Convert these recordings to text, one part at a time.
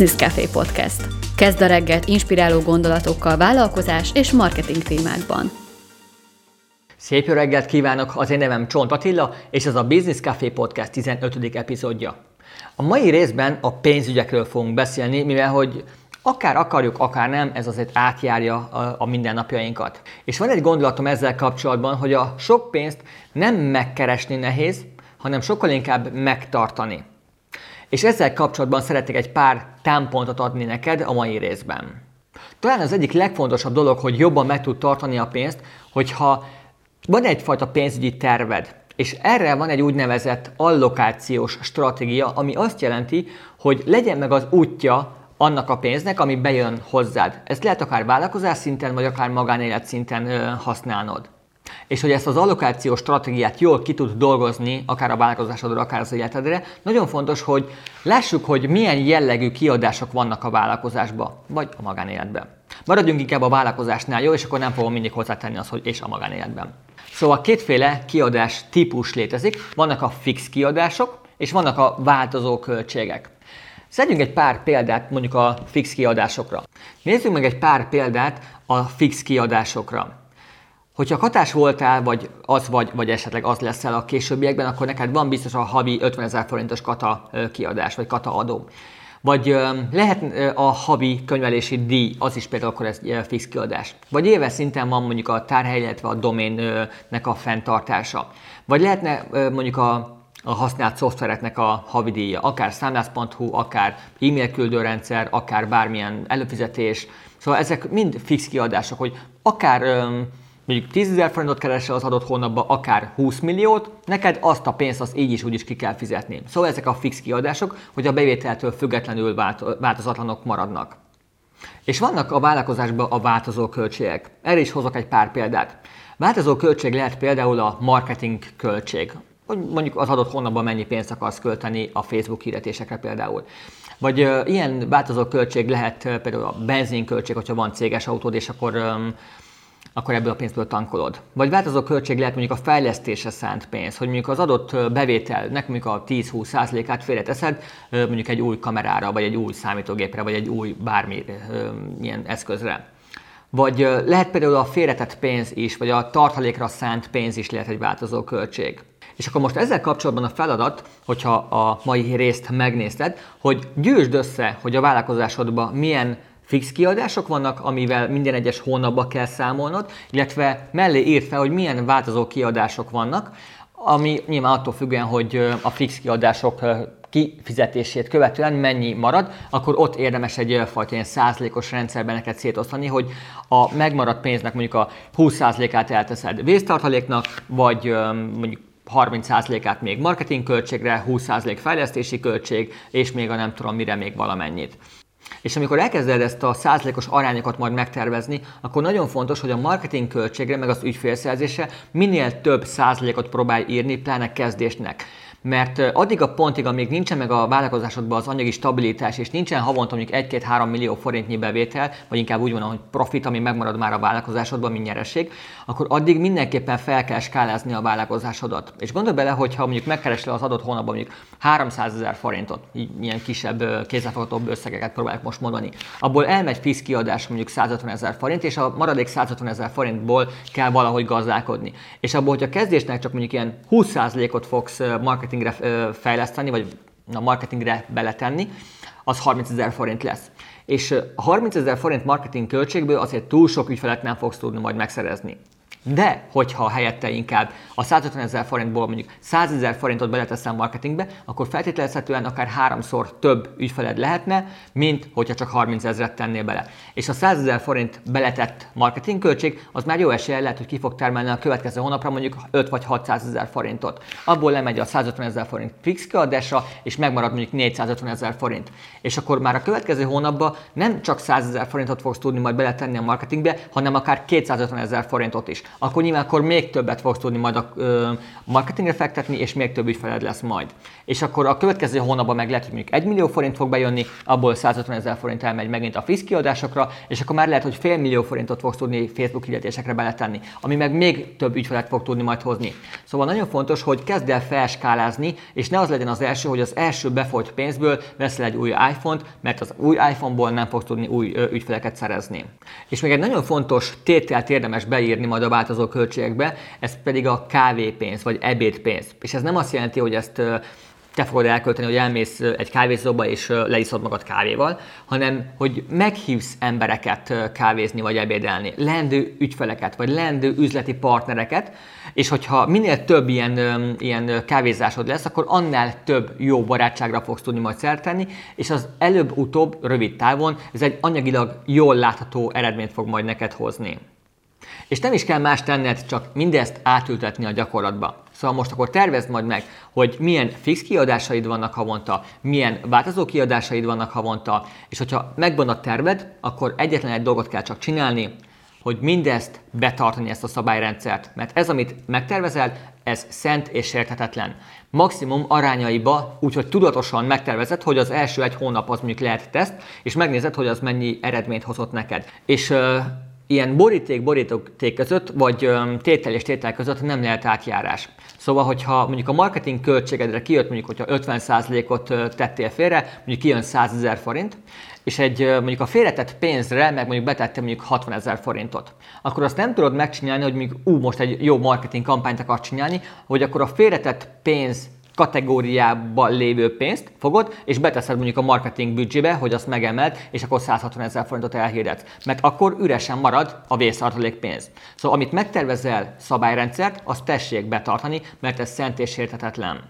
Business Café Podcast. Kezd a reggelt inspiráló gondolatokkal vállalkozás és marketing témákban. Szép jó reggelt kívánok! Az én nevem Csont Attila, és ez a Business Café Podcast 15. epizódja. A mai részben a pénzügyekről fogunk beszélni, mivel hogy akár akarjuk, akár nem, ez azért átjárja a, a mindennapjainkat. És van egy gondolatom ezzel kapcsolatban, hogy a sok pénzt nem megkeresni nehéz, hanem sokkal inkább megtartani. És ezzel kapcsolatban szeretnék egy pár támpontot adni neked a mai részben. Talán az egyik legfontosabb dolog, hogy jobban meg tud tartani a pénzt, hogyha van egyfajta pénzügyi terved, és erre van egy úgynevezett allokációs stratégia, ami azt jelenti, hogy legyen meg az útja annak a pénznek, ami bejön hozzád. Ezt lehet akár vállalkozás szinten, vagy akár magánélet szinten használnod és hogy ezt az allokációs stratégiát jól ki tud dolgozni, akár a vállalkozásodra, akár az életedre, nagyon fontos, hogy lássuk, hogy milyen jellegű kiadások vannak a vállalkozásban, vagy a magánéletben. Maradjunk inkább a vállalkozásnál, jó, és akkor nem fogom mindig hozzátenni azt, hogy és a magánéletben. Szóval kétféle kiadás típus létezik, vannak a fix kiadások, és vannak a változó költségek. Szedjünk egy pár példát mondjuk a fix kiadásokra. Nézzük meg egy pár példát a fix kiadásokra. Hogyha katás voltál, vagy az vagy, vagy esetleg az leszel a későbbiekben, akkor neked van biztos a havi 50 ezer forintos kata kiadás, vagy kata adó. Vagy lehet a havi könyvelési díj, az is például akkor ez fix kiadás. Vagy éves szinten van mondjuk a tárhely, illetve a doménnek a fenntartása. Vagy lehetne mondjuk a a használt szoftvereknek a havidíja, akár számlász.hu, akár e-mail küldőrendszer, akár bármilyen előfizetés. Szóval ezek mind fix kiadások, hogy akár mondjuk 10 ezer forintot keresel az adott hónapban, akár 20 milliót, neked azt a pénzt azt így is úgy is ki kell fizetni. Szóval ezek a fix kiadások, hogy a bevételtől függetlenül változatlanok maradnak. És vannak a vállalkozásban a változó költségek. Erre is hozok egy pár példát. Változó költség lehet például a marketing költség, hogy mondjuk az adott hónapban mennyi pénzt akarsz költeni a Facebook hirdetésekre például. Vagy uh, ilyen változó költség lehet uh, például a benzinköltség, hogyha van céges autód, és akkor um, akkor ebből a pénzből tankolod. Vagy változó költség lehet mondjuk a fejlesztésre szánt pénz, hogy mondjuk az adott bevételnek mondjuk a 10-20%-át félreteszed mondjuk egy új kamerára, vagy egy új számítógépre, vagy egy új bármi ilyen eszközre. Vagy lehet például a félretett pénz is, vagy a tartalékra szánt pénz is lehet egy változó költség. És akkor most ezzel kapcsolatban a feladat, hogyha a mai részt megnézted, hogy gyűjtsd össze, hogy a vállalkozásodban milyen fix kiadások vannak, amivel minden egyes hónapban kell számolnod, illetve mellé írt hogy milyen változó kiadások vannak, ami nyilván attól függően, hogy a fix kiadások kifizetését követően mennyi marad, akkor ott érdemes egy fajta ilyen százalékos rendszerben neked szétosztani, hogy a megmaradt pénznek mondjuk a 20%-át elteszed vésztartaléknak, vagy mondjuk 30%-át még marketingköltségre, 20% fejlesztési költség, és még a nem tudom mire még valamennyit. És amikor elkezded ezt a százalékos arányokat majd megtervezni, akkor nagyon fontos, hogy a marketing költségre, meg az ügyfélszerzése minél több százalékot próbálj írni, pláne kezdésnek mert addig a pontig, amíg nincsen meg a vállalkozásodban az anyagi stabilitás, és nincsen havonta mondjuk 1-2-3 millió forintnyi bevétel, vagy inkább úgy van, hogy profit, ami megmarad már a vállalkozásodban, mint nyereség, akkor addig mindenképpen fel kell skálázni a vállalkozásodat. És gondolj bele, hogy ha mondjuk megkeresel az adott hónapban mondjuk 300 ezer forintot, ilyen kisebb, kézzelfoghatóbb összegeket próbálok most mondani, abból elmegy fix kiadás mondjuk 150 ezer forint, és a maradék 150 ezer forintból kell valahogy gazdálkodni. És abból, hogyha kezdésnek csak mondjuk ilyen 20%-ot fogsz marketing marketingre fejleszteni, vagy a marketingre beletenni, az 30 ezer forint lesz. És a 30 ezer forint marketing költségből azért túl sok ügyfelet nem fogsz tudni majd megszerezni. De, hogyha helyette inkább a 150 ezer forintból mondjuk 100 ezer forintot beleteszem marketingbe, akkor feltételezhetően akár háromszor több ügyfeled lehetne, mint hogyha csak 30 ezeret tennél bele. És a 100 ezer forint beletett marketingköltség, az már jó esélye lehet, hogy ki fog termelni a következő hónapra mondjuk 5 vagy 600 ezer forintot. Abból lemegy a 150 ezer forint fix kiadása, és megmarad mondjuk 450 ezer forint. És akkor már a következő hónapban nem csak 100 ezer forintot fogsz tudni majd beletenni a marketingbe, hanem akár 250 ezer forintot is. Akkor nyilván akkor még többet fogsz tudni majd a marketingre fektetni, és még több ügyfeled lesz majd. És akkor a következő hónapban meg lehet, hogy mondjuk 1 millió forint fog bejönni, abból 150 ezer forint elmegy megint a FISZ kiadásokra, és akkor már lehet, hogy fél millió forintot fogsz tudni Facebook hirdetésekre beletenni, ami meg még több ügyfelet fog tudni majd hozni. Szóval nagyon fontos, hogy kezd el felskálázni, és ne az legyen az első, hogy az első befolyt pénzből veszel egy új iPhone-t, mert az új iPhone-ból nem fogsz tudni új ügyfeleket szerezni. És még egy nagyon fontos tételt érdemes beírni majd a változó költségekbe, ez pedig a kávépénz, vagy ebédpénz. És ez nem azt jelenti, hogy ezt te fogod elkölteni, hogy elmész egy kávézóba és leiszod magad kávéval, hanem hogy meghívsz embereket kávézni vagy ebédelni, lendő ügyfeleket vagy lendő üzleti partnereket, és hogyha minél több ilyen, ilyen kávézásod lesz, akkor annál több jó barátságra fogsz tudni majd szertenni, és az előbb-utóbb, rövid távon ez egy anyagilag jól látható eredményt fog majd neked hozni. És nem is kell más tenned, csak mindezt átültetni a gyakorlatba. Szóval most akkor tervezd majd meg, hogy milyen fix kiadásaid vannak havonta, milyen változó kiadásaid vannak havonta, és hogyha megvan a terved, akkor egyetlen egy dolgot kell csak csinálni, hogy mindezt betartani ezt a szabályrendszert. Mert ez, amit megtervezel, ez szent és érthetetlen. Maximum arányaiba, úgyhogy tudatosan megtervezed, hogy az első egy hónap az mondjuk lehet teszt, és megnézed, hogy az mennyi eredményt hozott neked. És ilyen boríték-boríték között, vagy tétel és tétel között nem lehet átjárás. Szóval, hogyha mondjuk a marketing költségedre kijött, mondjuk, hogyha 50%-ot tettél félre, mondjuk kijön 100 ezer forint, és egy mondjuk a félretett pénzre, meg mondjuk betettem mondjuk 60 ezer forintot, akkor azt nem tudod megcsinálni, hogy mondjuk ú, most egy jó marketing kampányt akarsz csinálni, hogy akkor a félretett pénz kategóriában lévő pénzt fogod, és beteszed mondjuk a marketing büdzsébe, hogy azt megemeld, és akkor 160 ezer forintot elhirdetsz. Mert akkor üresen marad a vésztartalék pénz. Szóval amit megtervezel szabályrendszert, azt tessék betartani, mert ez szent és értetetlen.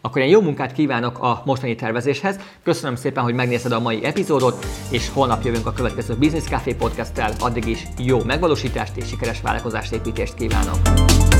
Akkor én jó munkát kívánok a mostani tervezéshez. Köszönöm szépen, hogy megnézted a mai epizódot, és holnap jövünk a következő Business Café podcast Addig is jó megvalósítást és sikeres vállalkozásépítést kívánok!